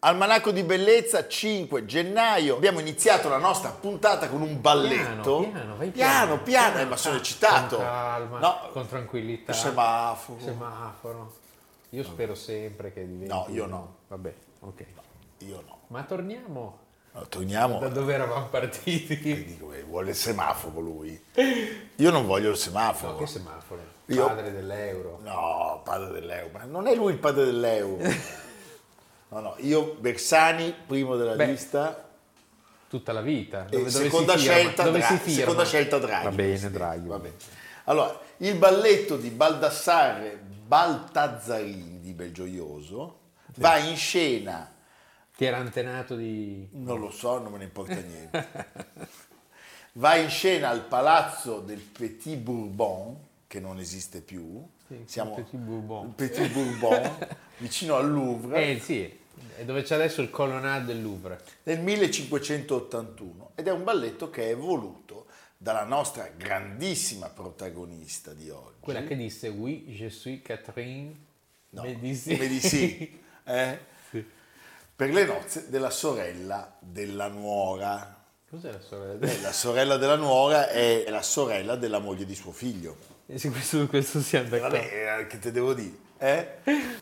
Almanacco di Bellezza, 5 gennaio. Abbiamo iniziato la nostra puntata con un balletto. Piano, piano, vai piano, piano, piano, eh, ma sono eccitato. Con calma, No, con tranquillità. il semaforo. Semaforo. Io spero sempre che diventi... No, io no. Vabbè, ok. Io no. Ma torniamo No, torniamo. da dove eravamo partiti. Dico, eh, vuole il semaforo lui. Io non voglio il semaforo. No, che semaforo? Io- Padre dell'euro. No, padre dell'euro, ma non è lui il padre dell'euro. No, no, io Bersani, primo della Beh, lista, Tutta la vita. Dove, dove seconda, scelta, Dove firma? seconda scelta Draghi. Va bene, Draghi. va bene. Allora, il balletto di Baldassarre Baltazzarini di Belgioioso va in scena, Ti era antenato di... non lo so, non me ne importa niente, va in scena al palazzo del Petit Bourbon, che non esiste più, Sì, siamo Petit Bourbon. Petit Bourbon, vicino al Louvre. Eh sì, è dove c'è adesso il colonnade del Louvre. nel 1581 ed è un balletto che è voluto dalla nostra grandissima protagonista di oggi. Quella che disse Oui, je suis Catherine No, Medici. Medici, eh? Sì. per le nozze della sorella della nuora. Cos'è la sorella? Eh, la sorella della nuora è la sorella della moglie di suo figlio. Eh sì, questo, questo siamo d'accordo. Vabbè, eh, che te devo dire? Eh?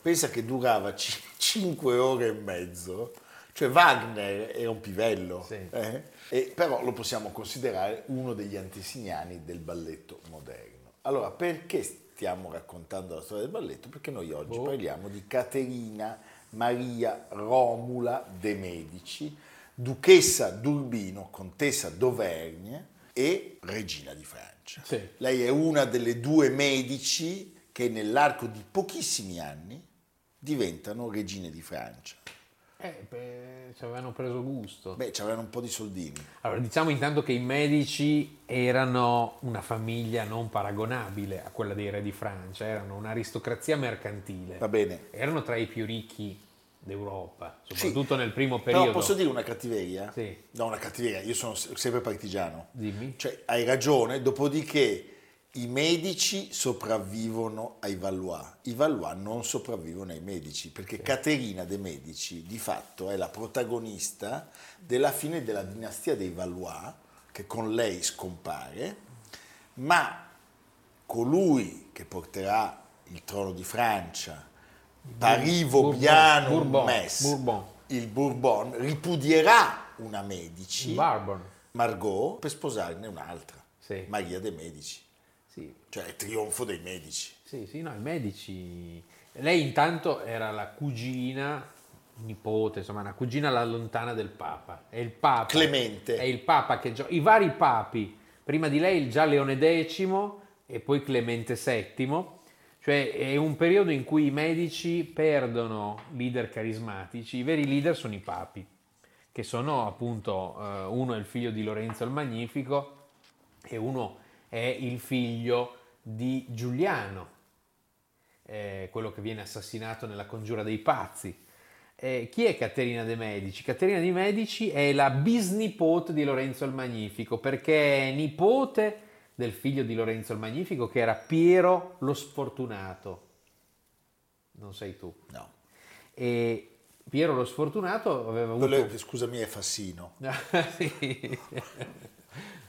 Pensa che durava 5 ore e mezzo. Cioè Wagner era un pivello, Sì. eh? E però lo possiamo considerare uno degli antesignani del balletto moderno. Allora, perché stiamo raccontando la storia del balletto? Perché noi oggi Boh. parliamo di Caterina Maria Romula de Medici, duchessa d'Urbino, contessa d'Auvergne e regina di Francia. Sì. Lei è una delle due medici che nell'arco di pochissimi anni diventano regine di Francia. Eh, beh, ci avevano preso gusto. Beh, c'avevano un po' di soldini. Allora, diciamo intanto che i medici erano una famiglia non paragonabile a quella dei re di Francia, erano un'aristocrazia mercantile. Va bene. Erano tra i più ricchi d'Europa, soprattutto nel primo Però periodo. posso dire una cattiveria? Sì. No, una cattiveria, io sono se- sempre partigiano. Dimmi. Cioè, hai ragione, dopodiché i medici sopravvivono ai Valois, i Valois non sopravvivono ai medici, perché Caterina de' Medici di fatto è la protagonista della fine della dinastia dei Valois, che con lei scompare, ma colui che porterà il trono di Francia, Parivo Bourbon, Biano Bourbon, Mess, Bourbon. il Bourbon, ripudierà una Medici, Bourbon. Margot, per sposarne un'altra, Sì. Maria de' Medici, Sì, cioè il trionfo dei Medici. sì, sì, no, i medici... Lei intanto era la cugina, nipote, insomma, una cugina alla lontana del Papa. È il Papa. Clemente. È il Papa che... gio- I vari papi, prima di lei già Leone X e poi Clemente VII, cioè è un periodo in cui i medici perdono leader carismatici, i veri leader sono i papi, che sono appunto, eh, uno è il figlio di Lorenzo il Magnifico e uno è il figlio di Giuliano, eh, quello che viene assassinato nella congiura dei pazzi. Eh, chi è Caterina de' Medici? Caterina de' Medici è la bisnipote di Lorenzo il Magnifico, perché è nipote del figlio di Lorenzo il Magnifico, che era Piero lo Sfortunato. Non sei tu. No. E Piero lo Sfortunato aveva avuto... Quello è- scusami, è Fassino. Sì.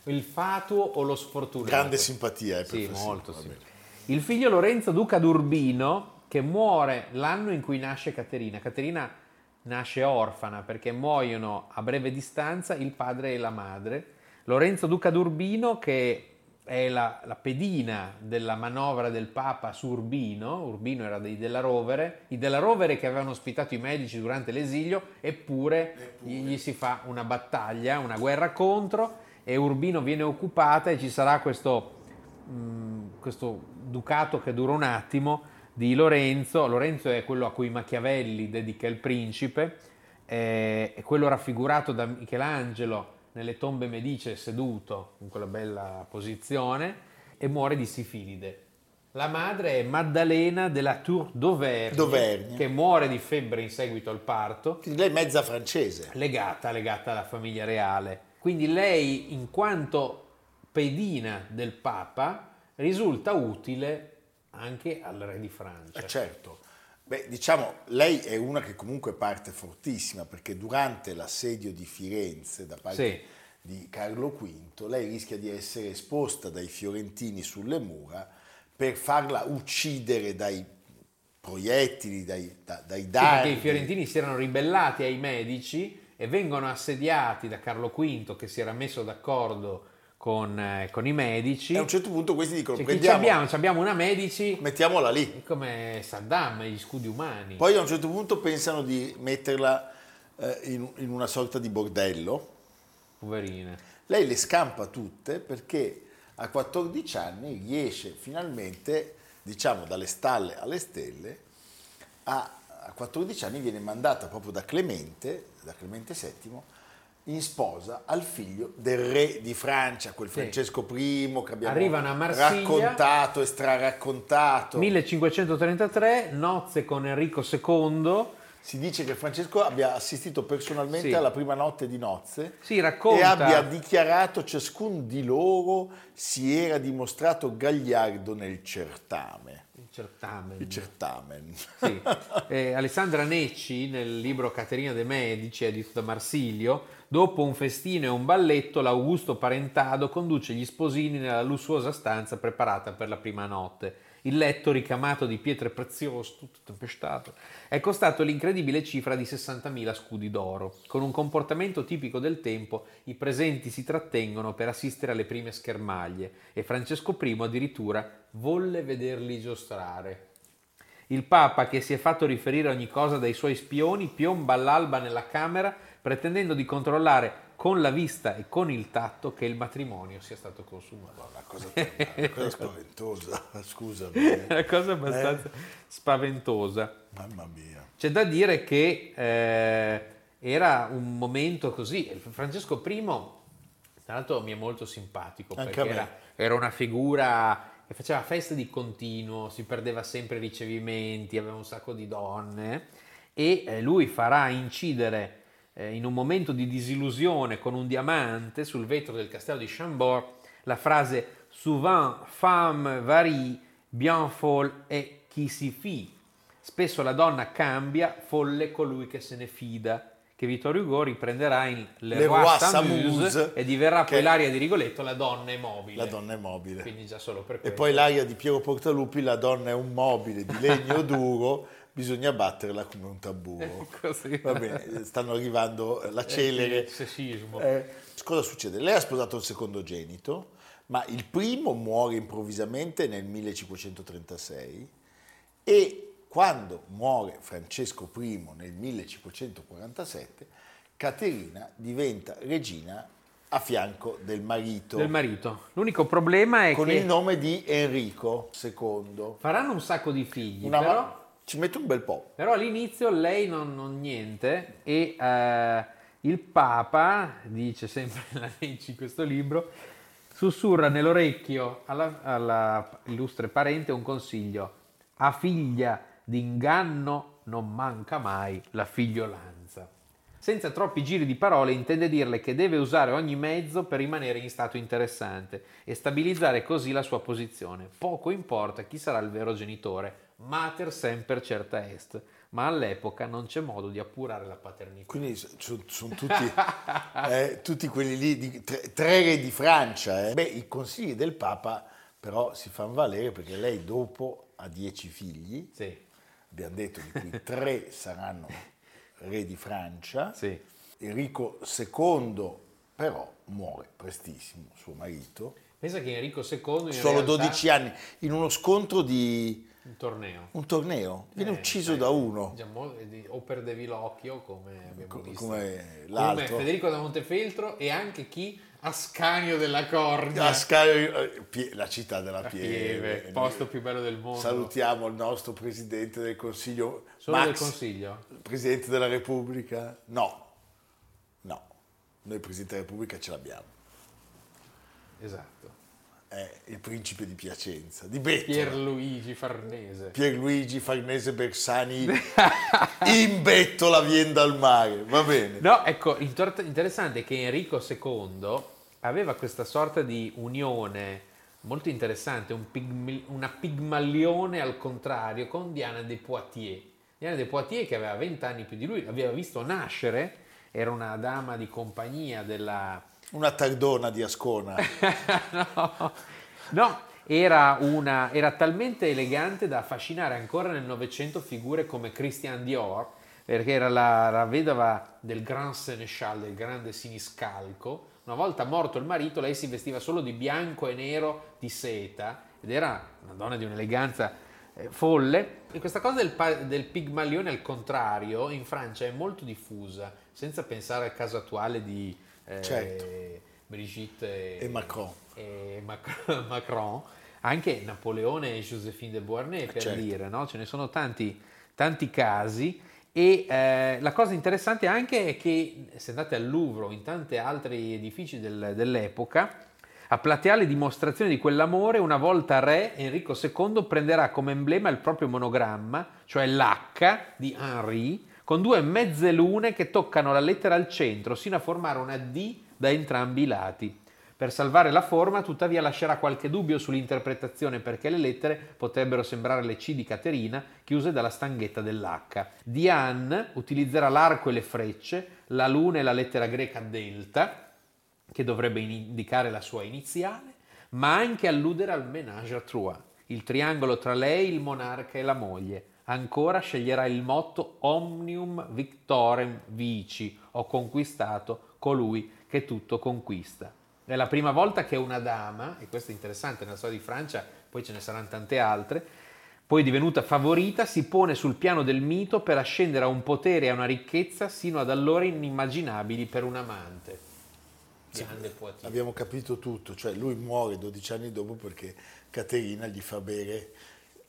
Il fatuo o lo sfortunato? Grande simpatia, eh, per Sì, molto sì. Il figlio Lorenzo Duca d'Urbino che muore l'anno in cui nasce Caterina. Caterina nasce orfana perché muoiono a breve distanza il padre e la madre. Lorenzo Duca d'Urbino, che è la, la, pedina della manovra del Papa su Urbino, Urbino era dei Della Rovere, i Della Rovere che avevano ospitato i medici durante l'esilio, eppure, eppure. gli si fa una battaglia, una guerra contro e Urbino viene occupata e ci sarà questo, mh, mm, questo ducato che dura un attimo di Lorenzo. Lorenzo è quello a cui Machiavelli dedica il principe, è quello raffigurato da Michelangelo nelle tombe medice seduto in quella bella posizione e muore di sifilide. La madre è Maddalena della Tour d'Auvergne, d'Auvergne, che muore di febbre in seguito al parto. Quindi lei è mezza francese. Legata, legata alla famiglia reale. Quindi lei, in quanto pedina del Papa, risulta utile anche al re di Francia. Eh certo. Beh, diciamo, lei è una che comunque parte fortissima perché durante l'assedio di Firenze da parte sì. di Carlo V, lei rischia di essere esposta dai fiorentini sulle mura per farla uccidere dai proiettili, dai, da, dai dardi. Sì, perché i fiorentini si erano ribellati ai medici e vengono assediati da Carlo V che si era messo d'accordo con, eh, con, i medici. E a un certo punto questi dicono: cioè, prendiamo, abbiamo, abbiamo una medici. Mettiamola lì. Come Saddam, gli scudi umani. Poi a un certo punto pensano di metterla eh, in, in, una sorta di bordello. Poverine. Lei le scampa tutte perché a 14 anni riesce finalmente, diciamo dalle stalle alle stelle, a, a 14 anni viene mandata proprio da Clemente, da Clemente VII in sposa al figlio del re di Francia, quel Francesco I che abbiamo raccontato e straraccontato. 1533, nozze con Enrico II. Si dice che Francesco abbia assistito personalmente sì. alla prima notte di nozze sì, e abbia dichiarato ciascun di loro si era dimostrato gagliardo nel certame. Il certamen. Il certamen. Sì. Eh, Alessandra Necci nel libro Caterina de Medici, edito da Marsilio, Dopo un festino e un balletto, l'Augusto Parentado conduce gli sposini nella lussuosa stanza preparata per la prima notte. Il letto, ricamato di pietre preziose, tutto tempestato, è costato l'incredibile cifra di 60.000 scudi d'oro. Con un comportamento tipico del tempo, i presenti si trattengono per assistere alle prime schermaglie e Francesco I addirittura volle vederli giostrare. Il Papa, che si è fatto riferire ogni cosa dai suoi spioni, piomba all'alba nella camera pretendendo di controllare con la vista e con il tatto che il matrimonio sia stato consumato. Una cosa, una cosa spaventosa, scusami. Eh. Una cosa abbastanza eh? spaventosa. Mamma mia. C'è da dire che eh, era un momento così. Francesco I, tra l'altro, mi è molto simpatico Anche perché era, era una figura che faceva feste di continuo, si perdeva sempre i ricevimenti, aveva un sacco di donne e eh, lui farà incidere eh, in un momento di disillusione con un diamante sul vetro del castello di Chambord la frase Souvent femme varie, bien folle è chi si fi. Spesso la donna cambia, folle colui che se ne fida che Vittorio Hugo riprenderà in Le, Le Roi Samuse e diverrà poi l'aria di Rigoletto La donna è mobile. La donna è mobile. Quindi già solo per questo. E poi l'aria di Piero Portalupi La donna è un mobile di legno duro bisogna batterla come un tamburo. Va bene, stanno arrivando la eh celere. Il sessismo. Eh, cosa succede? Lei ha sposato il secondogenito, ma il primo muore improvvisamente nel 1536 e quando muore Francesco I nel 1547, Caterina diventa regina a fianco del marito. Del marito. L'unico problema è con che... Con il nome di Enrico II. Faranno un sacco di figli, Una però... Ci mette un bel po'. Però all'inizio lei non, non niente e eh, il Papa, dice sempre la Necci questo libro, sussurra nell'orecchio alla, alla illustre parente un consiglio. A figlia d'inganno non manca mai la figliolanza. Senza troppi giri di parole intende dirle che deve usare ogni mezzo per rimanere in stato interessante e stabilizzare così la sua posizione. Poco importa chi sarà il vero genitore, mater semper certa est, ma all'epoca non c'è modo di appurare la paternità. Quindi sono, sono tutti, eh, tutti, quelli lì, di, tre, tre, re di Francia. Eh. Beh, i consigli del Papa però si fanno valere perché lei dopo ha dieci figli. Sì. abbiamo detto di cui tre saranno re di Francia. Sì. Enrico II però muore prestissimo, suo marito. Pensa che Enrico II in Solo realtà- 12 anni, in uno scontro di Un torneo. un torneo, viene Eh, ucciso sai, da uno, diciamo, di- o perdeva l'occhio come abbiamo co- visto. come Come l'altro. Federico da Montefeltro e anche chi Ascanio della Cordia. Ascanio, eh, la città della La Pieve. Pieve, il posto più bello del mondo. Salutiamo il nostro Presidente del Consiglio, Solo Max, del Consiglio? Presidente della Repubblica. No, no, noi Presidente della Repubblica ce l'abbiamo. Esatto. È il principe di Piacenza, di Bettola. Pierluigi Farnese. Pierluigi Farnese Bersani in Bettola vien dal mare, va bene. No, ecco, interessante che Enrico II aveva questa sorta di unione molto interessante, un pigmi- una pigmalione al contrario con Diana de Poitiers. Diana de Poitiers che aveva 20 anni più di lui, l'aveva visto nascere, era una dama di compagnia della... Una tardona di Ascona. no, no, era, una, era talmente elegante da affascinare ancora nel Novecento figure come Christian Dior, perché era la, la vedova del Grand Seneschal, del grande siniscalco. Una volta morto il marito, lei si vestiva solo di bianco e nero di seta ed era una donna di un'eleganza eh, folle. E questa cosa del, del pigmalione al contrario in Francia è molto diffusa, senza pensare al caso attuale di eh, Certo. Brigitte E Macron. e Mac- Macron, anche Napoleone e Joséphine de Beauharnais per Certo. dire, no? ce ne sono tanti, tanti casi e eh, la cosa interessante anche è che se andate al Louvre o in tanti altri edifici del- dell'epoca, a plateale dimostrazione di quell'amore, una volta re Enrico II prenderà come emblema il proprio monogramma, cioè l'H di Henri, con due mezze lune che toccano la lettera al centro, sino a formare una D da entrambi i lati. Per salvare la forma, tuttavia, lascerà qualche dubbio sull'interpretazione perché le lettere potrebbero sembrare le C di Caterina, chiuse dalla stanghetta dell'H. Diane utilizzerà l'arco e le frecce, la luna e la lettera greca delta, che dovrebbe indicare la sua iniziale, ma anche alludere al ménage à trois, il triangolo tra lei, il monarca e la moglie. Ancora sceglierà il motto Omnium Victorem Vici, ho conquistato colui che tutto conquista. È la prima volta che una dama, e questo è interessante nella storia di Francia, poi ce ne saranno tante altre, poi divenuta favorita, si pone sul piano del mito per ascendere a un potere e a una ricchezza sino ad allora inimmaginabili per un amante. Poitiers. Abbiamo capito tutto, cioè lui muore 12 anni dopo perché Caterina gli fa bere,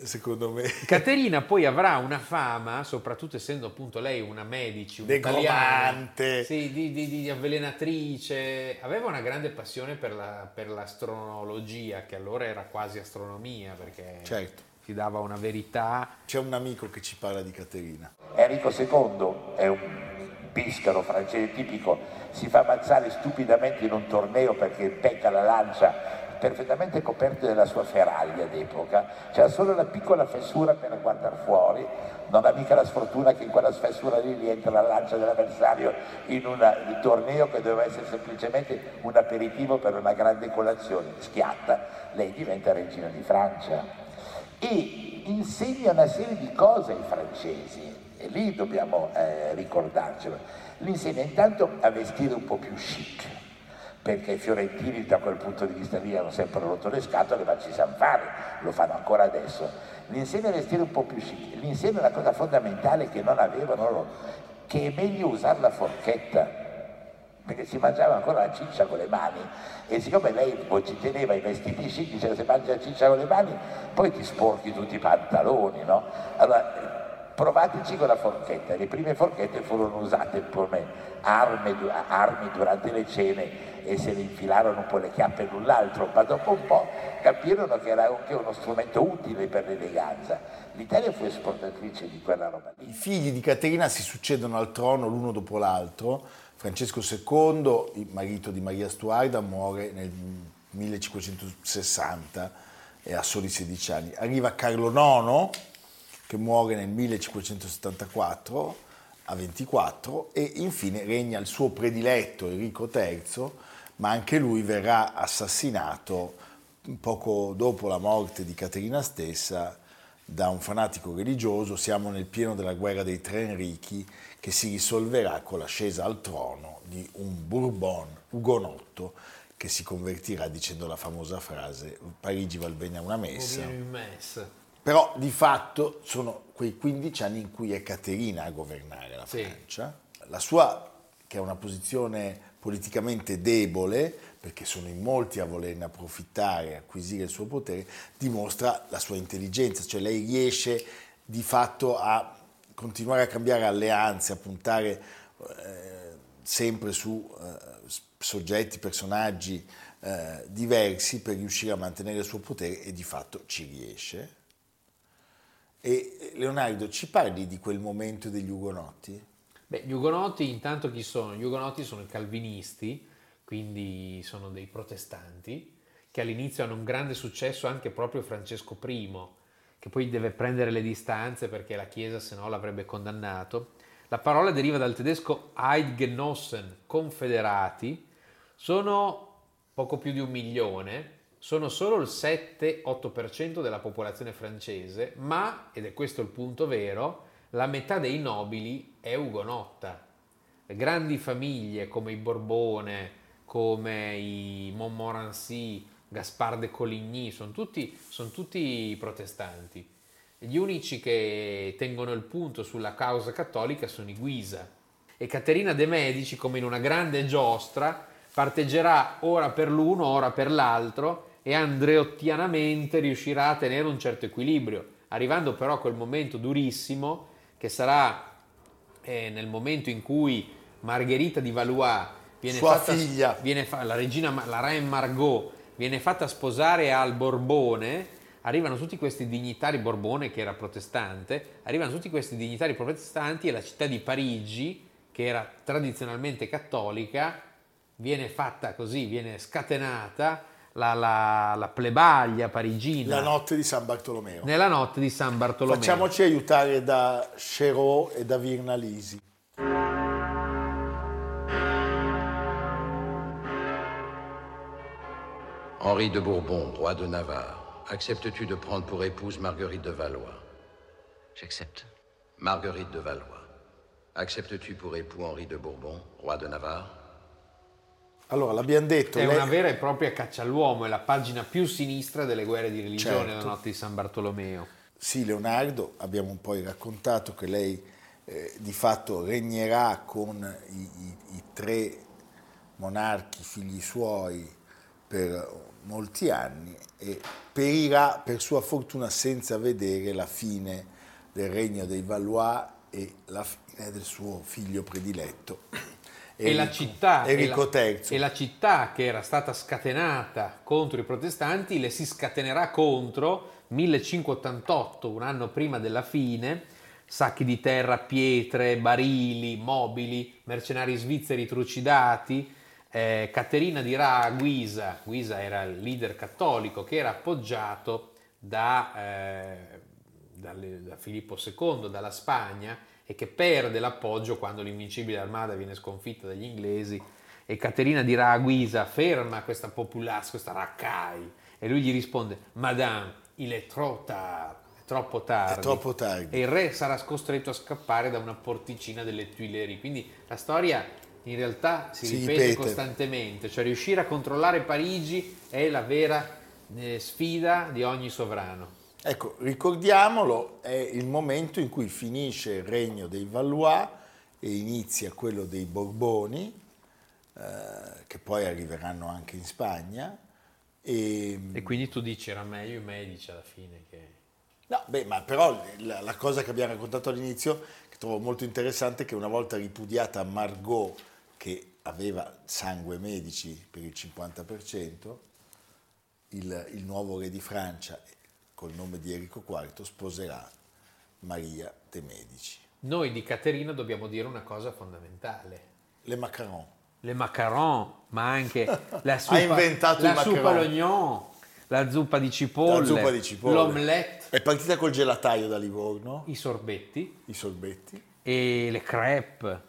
secondo me, Caterina poi avrà una fama, soprattutto essendo appunto lei una medici, un'italiana, sì, di, di- di avvelenatrice, aveva una grande passione per, la- per l'astrologia, che allora era quasi astronomia, perché Certo. si dava una verità. c'è un amico che ci parla di Caterina. Enrico II è un piscaro francese tipico, si fa ammazzare stupidamente in un torneo perché pecca la lancia perfettamente coperto della sua ferraglia d'epoca, c'era solo una piccola fessura per guardare fuori, non ha mica la sfortuna che in quella fessura lì rientra la lancia dell'avversario in un torneo che doveva essere semplicemente un aperitivo per una grande colazione, schiatta, lei diventa regina di Francia. E insegna una serie di cose ai francesi. E lì dobbiamo eh, ricordarcelo. Li insegna intanto a vestire un po' più chic, perché i fiorentini da quel punto di vista lì hanno sempre rotto le scatole, ma ci sanno fare, lo fanno ancora adesso. Li insegna a vestire un po' più chic, li insegna una cosa fondamentale che non avevano loro, che è meglio usare la forchetta perché si mangiava ancora la ciccia con le mani e siccome lei ci teneva i vestiti chic, diceva se mangi la ciccia con le mani poi ti sporchi tutti i pantaloni, no? Allora provateci con la forchetta, le prime forchette furono usate come armi, armi durante le cene e se le infilarono un po' le chiappe l'un l'altro, ma dopo un po' capirono che era anche uno strumento utile per l'eleganza. L'Italia fu esportatrice di quella roba. I figli di Caterina si succedono al trono l'uno dopo l'altro. Francesco II, il marito di Maria Stuarda, muore nel 1560 e ha soli 16 anni. Arriva Carlo IX, che muore nel 1574 a 24 e infine regna il suo prediletto Enrico III, ma anche lui verrà assassinato poco dopo la morte di Caterina stessa da un fanatico religioso, siamo nel pieno della guerra dei tre Enrichi che si risolverà con l'ascesa al trono di un Bourbon ugonotto che si convertirà dicendo la famosa frase Parigi val bene a una messa. Però di fatto sono quei 15 anni in cui è Caterina a governare la Francia. Sì. La sua, che è una posizione politicamente debole, perché sono in molti a volerne approfittare, acquisire il suo potere, dimostra la sua intelligenza, cioè lei riesce di fatto a continuare a cambiare alleanze, a puntare eh, sempre su eh, soggetti, personaggi eh, diversi per riuscire a mantenere il suo potere e di fatto ci riesce. E Leonardo, ci parli di quel momento degli Ugonotti? Beh, gli Ugonotti intanto chi sono? Gli Ugonotti sono i calvinisti, quindi sono dei protestanti, che all'inizio hanno un grande successo anche proprio Francesco I, che poi deve prendere le distanze perché la Chiesa se no l'avrebbe condannato. La parola deriva dal tedesco Eidgenossen, confederati, sono poco più di un milione, sono solo il 7-8% della popolazione francese, ma, ed è questo il punto vero, la metà dei nobili è ugonotta. Grandi famiglie come i Borbone, come i Montmorency, Gaspard de Coligny, sono tutti, sono tutti protestanti. Gli unici che tengono il punto sulla causa cattolica sono i Guisa. E Caterina de' Medici, come in una grande giostra, parteggerà ora per l'uno, ora per l'altro e andreottianamente riuscirà a tenere un certo equilibrio, arrivando però a quel momento durissimo che sarà eh, nel momento in cui Margherita di Valois viene Sua fatta, figlia. Viene fa, la regina, la Reine Margot, viene fatta sposare al Borbone, arrivano tutti questi dignitari, Borbone che era protestante, arrivano tutti questi dignitari protestanti e la città di Parigi, che era tradizionalmente cattolica, viene fatta così, viene scatenata la, la, la, plebaglia parigina. La notte di San Bartolomeo. Nella notte di San Bartolomeo. Facciamoci aiutare da Cherot e da Virnalisi. Henri de Bourbon, roi de Navarre, acceptes-tu de prendre pour épouse Marguerite de Valois? J'accepte. Marguerite de Valois. Acceptes-tu pour époux Henri de Bourbon, roi de Navarre? Allora, l'abbiamo detto. È lei... una vera e propria caccia all'uomo, è la pagina più sinistra delle guerre di religione, certo. la notte di San Bartolomeo. Sì, Leonardo, abbiamo poi raccontato che lei eh, di fatto regnerà con i, i, i tre monarchi, figli suoi, per molti anni e perirà per sua fortuna senza vedere la fine del regno dei Valois e la fine del suo figlio prediletto. Enrico, e, la città, e, la, e la città che era stata scatenata contro i protestanti le si scatenerà contro 1588, un anno prima della fine, sacchi di terra, pietre, barili, mobili, mercenari svizzeri trucidati, eh, Caterina dirà a Guisa, Guisa era il leader cattolico che era appoggiato da, eh, da Filippo II, dalla Spagna, e che perde l'appoggio quando l'invincibile armata viene sconfitta dagli inglesi e Caterina dirà a Guisa ferma questa populace, questa raccai e lui gli risponde Madame, il è troppo tardi, è troppo tardi. È troppo tardi. E il re sarà costretto a scappare da una porticina delle Tuileries. Quindi la storia in realtà si, si ripete, ripete, costantemente, cioè riuscire a controllare Parigi è la vera eh, sfida di ogni sovrano. Ecco, ricordiamolo, è il momento in cui finisce il regno dei Valois e inizia quello dei Borboni, eh, che poi arriveranno anche in Spagna. E, e, quindi tu dici era meglio i Medici alla fine che... No, beh, ma però la, la cosa che abbiamo raccontato all'inizio, che trovo molto interessante, è che una volta ripudiata Margot che aveva sangue medici per il 50%, il, il nuovo re di Francia, col nome di Enrico IV, sposerà Maria de' Medici. Noi di Caterina dobbiamo dire una cosa fondamentale. Le macaron. Le macaron, ma anche la zuppa, ha inventato la zuppa l'oignon, la zuppa di cipolle, la zuppa di cipolle. l'omelette. È partita col gelataio da Livorno. I sorbetti. I sorbetti. E le crepe.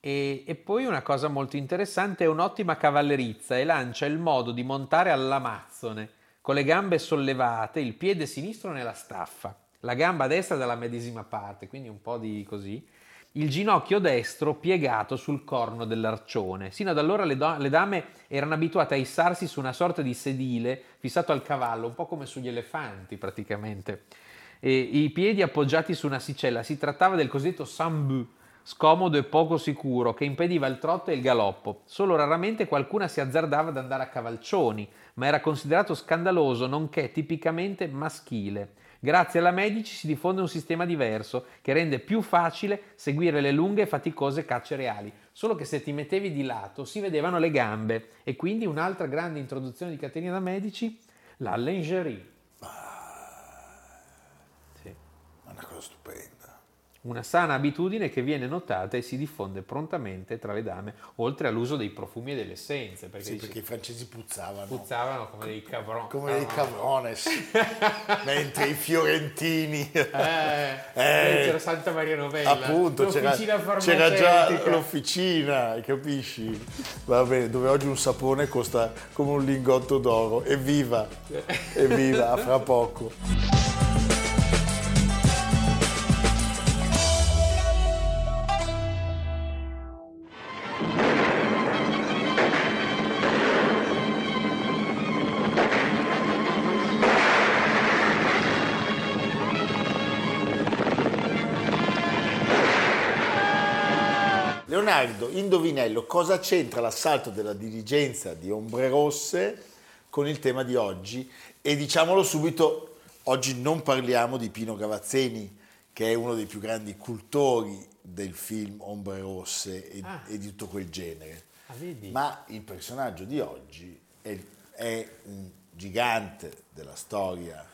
E, e, poi una cosa molto interessante è un'ottima cavallerizza e lancia il modo di montare all'amazzone, con le gambe sollevate, il piede sinistro nella staffa. la gamba destra dalla medesima parte, quindi un po' di così, il ginocchio destro piegato sul corno dell'arcione. Sino ad allora le, do- le dame erano abituate a issarsi su una sorta di sedile fissato al cavallo, un po' come sugli elefanti praticamente. E I piedi appoggiati su una sicella. Si trattava del cosiddetto sambu, scomodo e poco sicuro, che impediva il trotto e il galoppo. Solo raramente qualcuna si azzardava ad andare a cavalcioni, ma era considerato scandaloso, nonché tipicamente maschile. Grazie alla Medici si diffonde un sistema diverso che rende più facile seguire le lunghe e faticose cacce reali. Solo che se ti mettevi di lato si vedevano le gambe e quindi un'altra grande introduzione di Caterina Medici, la lingerie. Sì. È una cosa stupenda. Una sana abitudine che viene notata e si diffonde prontamente tra le dame, oltre all'uso dei profumi e delle essenze, perché, Sì, dice- perché i francesi puzzavano. puzzavano come dei cabroni. come dei cabrones, mentre i fiorentini, Eh, Eh, c'era Santa Maria Novella, appunto, c'era, l'officina c'era già l'officina, capisci? Va bene, dove oggi un sapone costa come un lingotto d'oro. Evviva, evviva, a fra poco. Indovinello, cosa c'entra l'assalto della diligenza di Ombre Rosse con il tema di oggi? E diciamolo subito, oggi non parliamo di Pino Gavazzeni, che è uno dei più grandi cultori del film Ombre Rosse e, Ah. e di tutto quel genere. Ah? Ma il personaggio di oggi è, è un gigante della storia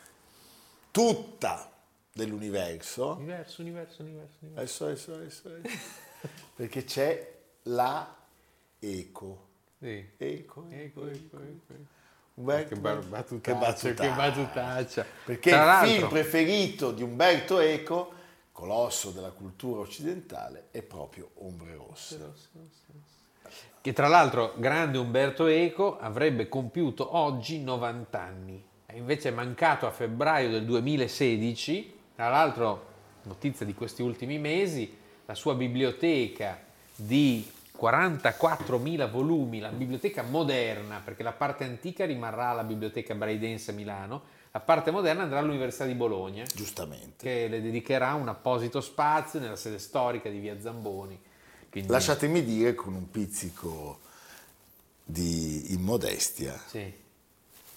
tutta dell'universo. Universo, universo, universo, universo. Adesso, adesso, adesso, adesso. Perché c'è la Eco. Sì. Eco, Ecco, ecco, ecco. Umberto- Che bar- che battutaccia, che battutaccia. Perché Tra il film preferito di Umberto Eco, colosso della cultura occidentale, è proprio Ombre Rosse. Che tra l'altro grande Umberto Eco avrebbe compiuto oggi 90 anni. È invece mancato a febbraio del 2016. Tra l'altro, notizia di questi ultimi mesi, la sua biblioteca di 44.000 volumi, la biblioteca moderna, perché la parte antica rimarrà alla biblioteca Braidense a Milano, la parte moderna andrà all'Università di Bologna Giustamente. che le dedicherà un apposito spazio nella sede storica di Via Zamboni. Quindi, Lasciatemi dire con un pizzico di immodestia, sì.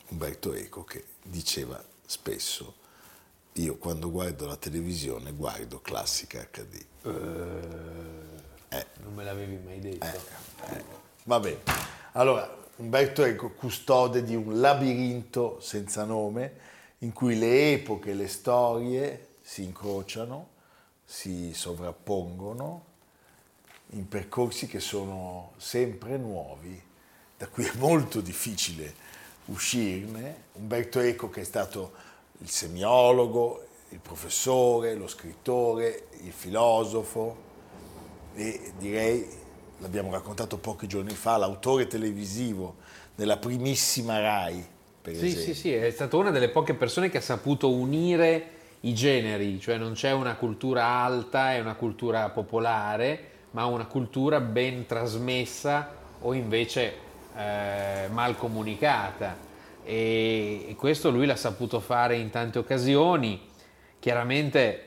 Umberto Eco che diceva spesso, io quando guardo la televisione guardo classica HD. Non me l'avevi mai detto. Va bene. Allora, Umberto Eco, custode di un labirinto senza nome in cui le epoche le storie si incrociano, si sovrappongono in percorsi che sono sempre nuovi, da cui è molto difficile uscirne. Umberto Eco che è stato il semiologo, il professore, lo scrittore, il filosofo, e direi, l'abbiamo raccontato pochi giorni fa, l'autore televisivo della primissima RAI, per Sì, esempio. sì, sì, è stata una delle poche persone che ha saputo unire i generi, cioè non c'è una cultura alta e una cultura popolare, ma una cultura ben trasmessa o invece eh, mal comunicata. E, e questo lui l'ha saputo fare in tante occasioni. Chiaramente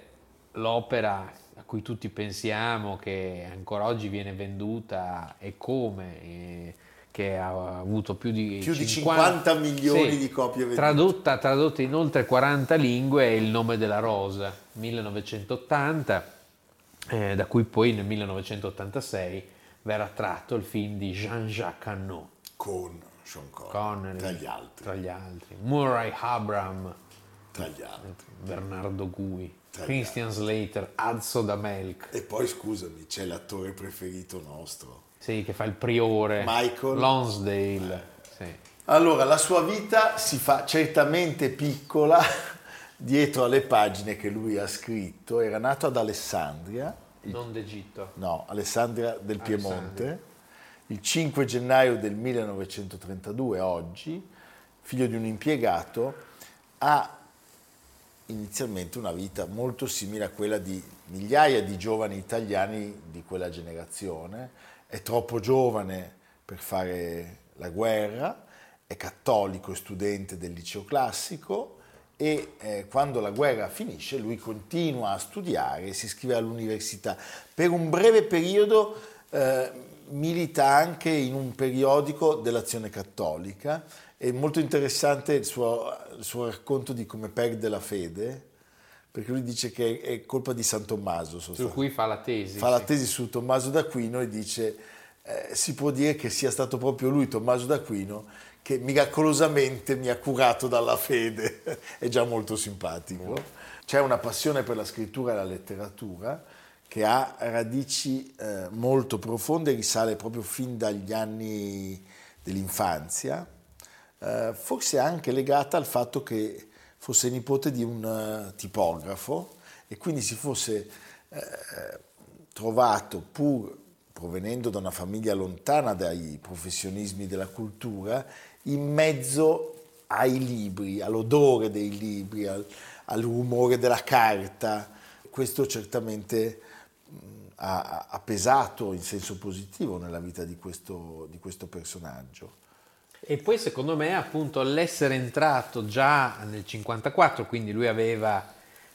l'opera cui tutti pensiamo, che ancora oggi viene venduta e come, e che ha avuto più di, Più di 50 milioni di copie vendute. Tradotta, tradotta in oltre 40 lingue è Il nome della rosa, 1980, eh, da cui poi nel 1986 verrà tratto il film di Jean-Jacques Hannot. Con Sean Connery, tra gli altri. tra gli altri. Murray Abram, tra gli altri. Bernardo Gui, Christian Slater, Azzo da Melk, E poi scusami, c'è l'attore preferito nostro. sì, che fa il priore, Michael. Lonsdale. sì. Allora, la sua vita si fa certamente piccola dietro alle pagine che lui ha scritto. Era nato ad Alessandria, Non d'Egitto. no, Alessandria del Alessandria. Piemonte, il 5 gennaio del 1932, oggi, figlio di un impiegato, ha inizialmente una vita molto simile a quella di migliaia di giovani italiani di quella generazione. È troppo giovane per fare la guerra, è cattolico e studente del liceo classico e eh, quando la guerra finisce lui continua a studiare, si iscrive all'università. Per un breve periodo eh, milita anche in un periodico dell'azione cattolica. È molto interessante il suo, suo racconto di come perde la fede, perché lui dice che è colpa di San Tommaso. Su cui fa la tesi. Fa sì. la tesi su Tommaso d'Aquino e dice eh, si può dire che sia stato proprio lui, Tommaso d'Aquino, che miracolosamente mi ha curato dalla fede. è già molto simpatico. C'è una passione per la scrittura e la letteratura che ha radici eh, molto profonde, risale proprio fin dagli anni dell'infanzia, eh, forse anche legata al fatto che fosse nipote di un uh, tipografo e quindi si fosse eh, trovato, pur provenendo da una famiglia lontana dai professionismi della cultura, in mezzo ai libri, all'odore dei libri, al, al rumore della carta. Questo certamente ha, ha, pesato in senso positivo nella vita di questo, di questo personaggio. E poi secondo me appunto l'essere entrato già nel 54, quindi lui aveva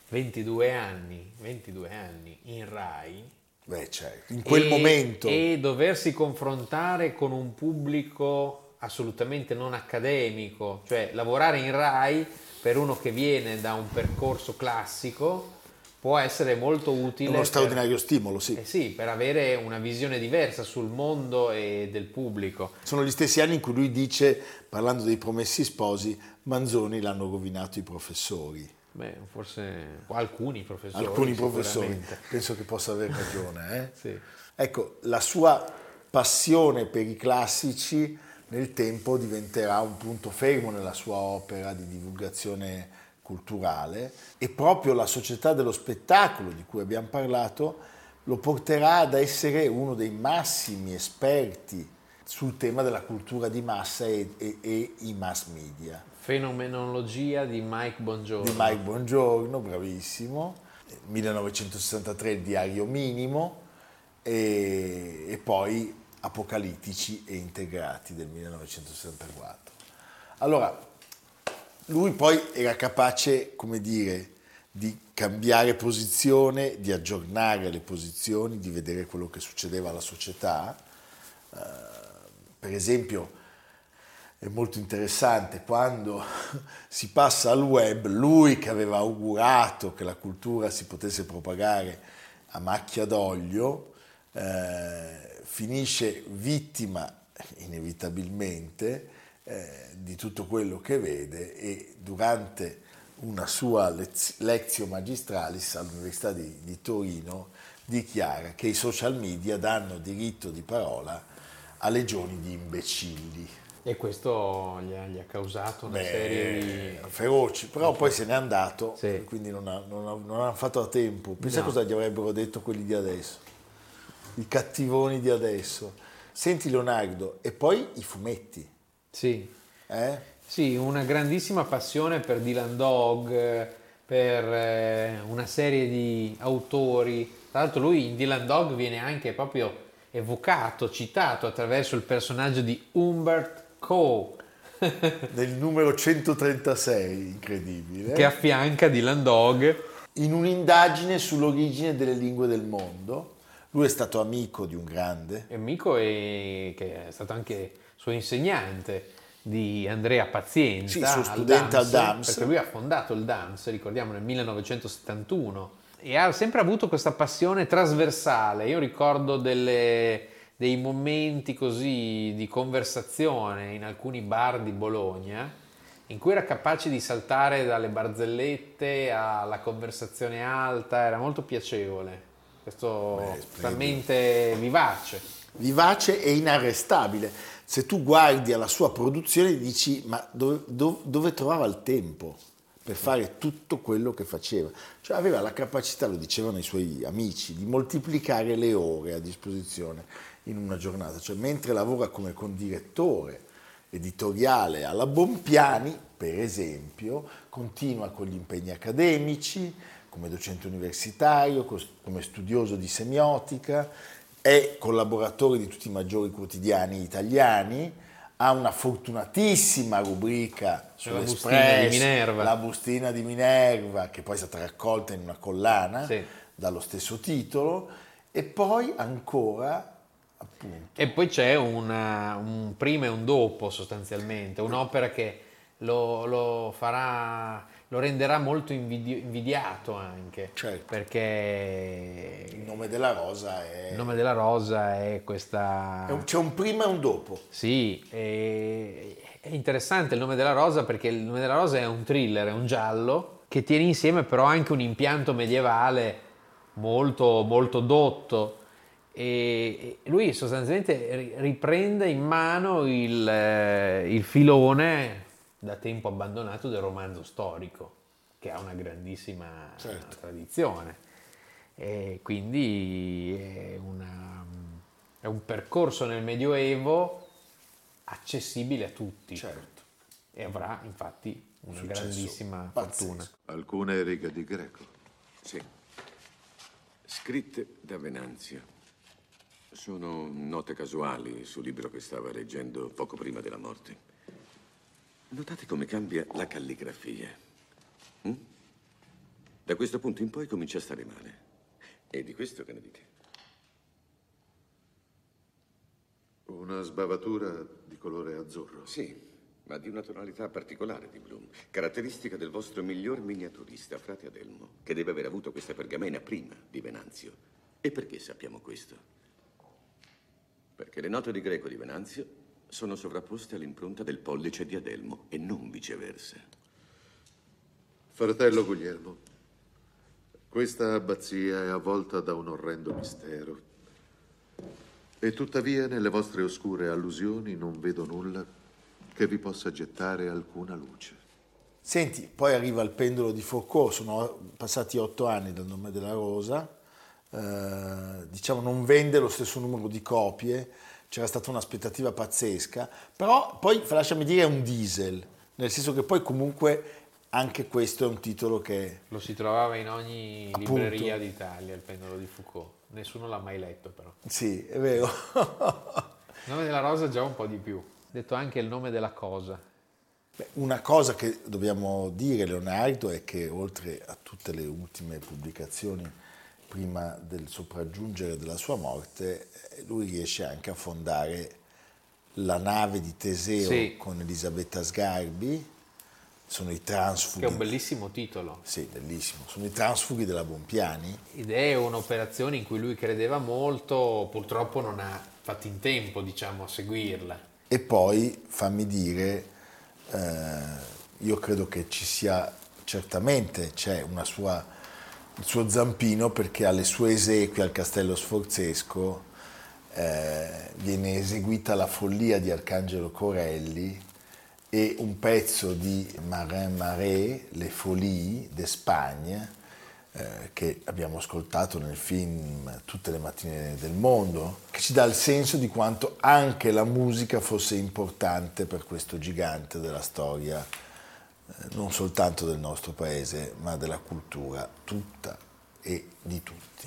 22 anni, 22 anni in RAI. Beh, certo, in quel e, momento. E doversi confrontare con un pubblico assolutamente non accademico, cioè lavorare in RAI per uno che viene da un percorso classico può essere molto utile. È uno straordinario stimolo, sì. Eh sì, per avere una visione diversa sul mondo e del pubblico. Sono gli stessi anni in cui lui dice, parlando dei promessi sposi, Manzoni l'hanno rovinato i professori. Beh, forse alcuni professori. Alcuni professori, penso che possa aver ragione. Eh? sì. Ecco, la sua passione per i classici nel tempo diventerà un punto fermo nella sua opera di divulgazione culturale e proprio la società dello spettacolo di cui abbiamo parlato lo porterà ad essere uno dei massimi esperti sul tema della cultura di massa e, e, e i mass media. Fenomenologia di Mike Bongiorno. Di Mike Bongiorno, bravissimo. 1963 il diario minimo e, e poi Apocalittici e integrati del 1964. Allora, lui poi era capace, come dire, di cambiare posizione, di aggiornare le posizioni, di vedere quello che succedeva alla società. Uh, per esempio, è molto interessante quando si passa al web, lui che aveva augurato che la cultura si potesse propagare a macchia d'olio, eh, finisce vittima inevitabilmente eh, di tutto quello che vede e durante una sua lez- lezio magistralis all'Università di, di Torino dichiara che i social media danno diritto di parola a legioni di imbecilli. E questo gli ha, gli ha causato una Beh, serie di... feroci, però poi se n'è andato, sì. quindi non, ha, non, ha, non hanno fatto a tempo. Pensa no. cosa gli avrebbero detto quelli di adesso, i cattivoni di adesso. Senti Leonardo, e poi i fumetti. Sì. Eh? Sì, una grandissima passione per Dylan Dog, per eh, una serie di autori. Tra l'altro lui in Dylan Dog viene anche proprio evocato, citato attraverso il personaggio di Humbert Coe. Nel numero 136, incredibile. Che affianca Dylan Dog. In un'indagine sull'origine delle lingue del mondo. Lui è stato amico di un grande. Amico e che è stato anche suo insegnante di Andrea Pazienza, sì, suo studente al DAMS, al DAMS, perché lui ha fondato il DAMS, ricordiamo nel 1971, e ha sempre avuto questa passione trasversale. Io ricordo delle, dei momenti così di conversazione in alcuni bar di Bologna in cui era capace di saltare dalle barzellette alla conversazione alta, era molto piacevole, questo Beh, talmente vivace. Vivace e inarrestabile se tu guardi alla sua produzione dici ma dove, dove, dove, trovava il tempo per fare tutto quello che faceva? Cioè aveva la capacità, lo dicevano i suoi amici, di moltiplicare le ore a disposizione in una giornata, cioè mentre lavora come condirettore editoriale alla Bompiani, per esempio, continua con gli impegni accademici, come docente universitario, come studioso di semiotica, è collaboratore di tutti i maggiori quotidiani italiani, ha una fortunatissima rubrica bustina di Minerva. la bustina di Minerva, che poi è stata raccolta in una collana Sì. dallo stesso titolo, e poi ancora, appunto, E poi c'è una- un prima e un dopo sostanzialmente, un'opera che lo, lo farà, lo renderà molto invidi- invidiato anche, Certo. perché il nome della rosa è... il nome della rosa è questa... è un- c'è un prima e un dopo. Sì, è, è interessante il nome della rosa perché il nome della rosa è un thriller, è un giallo che tiene insieme però anche un impianto medievale molto, molto dotto e lui sostanzialmente ri- riprende in mano il, eh, il filone da tempo abbandonato del romanzo storico che ha una grandissima Certo. tradizione e quindi è, una- è un percorso nel Medioevo accessibile a tutti Certo. e avrà infatti una Successo grandissima pazzesco. fortuna. Alcune righe di greco. Sì. Scritte da Venanzio. Sono note casuali sul libro che stava leggendo poco prima della morte. Notate come cambia la calligrafia. Mm? Da questo punto in poi comincia a stare male. E di questo che ne dite? Una sbavatura di colore azzurro. Sì, ma di una tonalità particolare di Bloom, caratteristica del vostro miglior miniaturista, frate Adelmo, che deve aver avuto questa pergamena prima di Venanzio. E perché sappiamo questo? Perché le note di greco di Venanzio sono sovrapposte all'impronta del pollice di Adelmo e non viceversa. Fratello Guglielmo, questa abbazia è avvolta da un orrendo mistero. E tuttavia nelle vostre oscure allusioni non vedo nulla che vi possa gettare alcuna luce. Senti, poi arriva il pendolo di Foucault, sono passati otto anni dal nome della rosa, eh, diciamo non vende lo stesso numero di copie, c'era stata un'aspettativa pazzesca, però poi lasciami dire è un diesel, nel senso che poi comunque anche questo è un titolo che Lo si trovava in ogni Appunto. libreria d'Italia, il pendolo di Foucault. Nessuno l'ha mai letto però. sì, è vero. Il nome della rosa già un po' di più. Detto anche il nome della cosa. Beh, Una cosa che dobbiamo dire, Leonardo, è che oltre a tutte le ultime pubblicazioni prima del sopraggiungere della sua morte, lui riesce anche a fondare la nave di Teseo Sì. con Elisabetta Sgarbi, sono i Che transfughi. è un bellissimo titolo. Sì, bellissimo, sono i transfughi della Bompiani. Ed è un'operazione in cui lui credeva molto, purtroppo non ha fatto in tempo, diciamo, a seguirla. E poi fammi dire, eh, io credo che ci sia certamente c'è una sua, il suo zampino perché alle sue esequie al Castello Sforzesco eh, viene eseguita la follia di Arcangelo Corelli e un pezzo di Marin Marais, Le Folies d'Espagne, eh, che abbiamo ascoltato nel film Tutte le mattine del mondo, che ci dà il senso di quanto anche la musica fosse importante per questo gigante della storia, non soltanto del nostro paese, ma della cultura tutta e di tutti.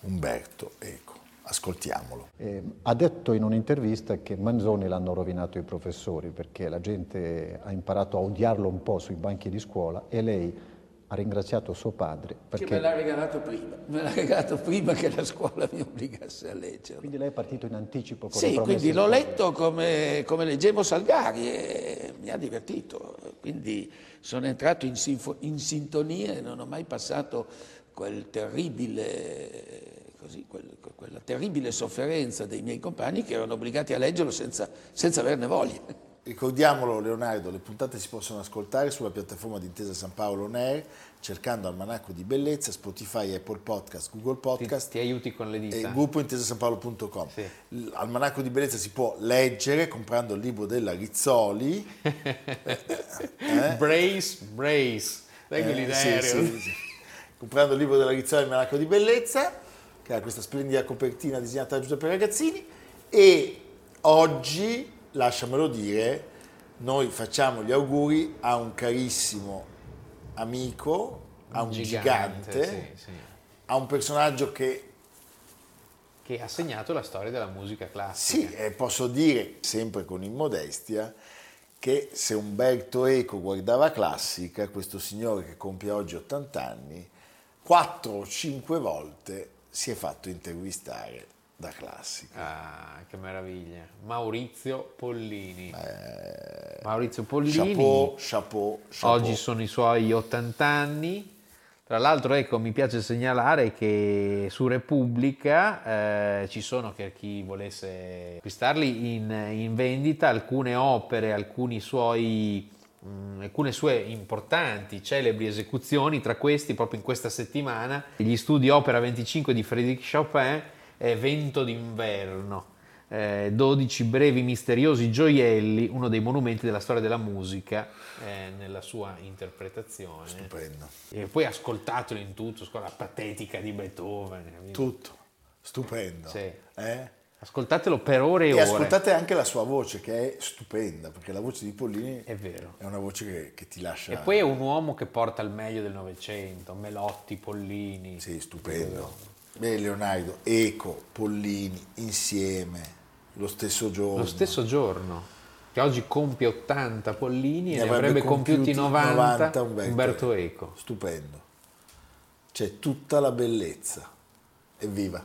Umberto Eco, ascoltiamolo. Eh, ha detto in un'intervista che Manzoni l'hanno rovinato i professori perché la gente ha imparato a odiarlo un po' sui banchi di scuola e lei ha ringraziato suo padre Che me perché l'ha regalato prima, me l'ha regalato prima che la scuola mi obbligasse a leggerlo. quindi lei è partito in anticipo con Sì, quindi l'ho letto come, come leggevo Salgari e mi ha divertito. Quindi sono entrato in, in sintonia e non ho mai passato quel terribile, così, quel- quella terribile sofferenza dei miei compagni che erano obbligati a leggerlo senza, senza averne voglia. Ricordiamolo Leonardo, le puntate si possono ascoltare sulla piattaforma di Intesa San Paolo On Air, cercando Almanacco di Bellezza, Spotify, Apple Podcast, Google Ti, Podcast ti aiuti con le e dita. il gruppo intesasanpaolo.com. Sì. L'Almanacco di Bellezza si può leggere comprando il libro della Rizzoli. Brace, brace. Dai quelli Eh, sì, sì, sì. Comprando il libro della Rizzoli Almanacco di Bellezza, che ha questa splendida copertina disegnata da Giuseppe Ragazzini. E oggi, lasciamelo dire, noi facciamo gli auguri a un carissimo amico, a un gigante, Gigante, sì, sì. a un personaggio che Che ha segnato la storia della musica classica. Sì, e posso dire, sempre con immodestia, che se Umberto Eco guardava classica, questo signore che compie oggi 80 anni, quattro o cinque volte si è fatto intervistare da classica. Ah, che meraviglia. Maurizio Pollini. Maurizio Pollini. Chapeau, chapeau, chapeau. Oggi sono i suoi 80 anni. Tra l'altro, ecco, mi piace segnalare che su Repubblica eh, ci sono, per chi volesse acquistarli, in, in vendita alcune opere, alcuni suoi, mh, alcune sue importanti, celebri esecuzioni, tra questi, proprio in questa settimana, gli studi Opera 25 di Frédéric Chopin e Vento d'inverno. eh, 12 brevi misteriosi gioielli, uno dei monumenti della storia della musica eh, nella sua interpretazione. Stupendo. E poi ascoltatelo in tutto, con la patetica di Beethoven. capito? Tutto. Stupendo. Sì. Eh? Ascoltatelo per ore e, E ore. ascoltate anche la sua voce, che è stupenda, perché la voce di Pollini È vero. è una voce che, che ti lascia... E poi è un uomo che porta il meglio del Novecento, Melotti, Pollini. Sì, stupendo. Beh, Leonardo, Eco, Pollini, insieme, lo stesso giorno. Lo stesso giorno, che oggi compie 80 Pollini e Ne ne avrebbe compiuti 90, 90 Umberto, Eco. Stupendo. C'è tutta la bellezza. Evviva,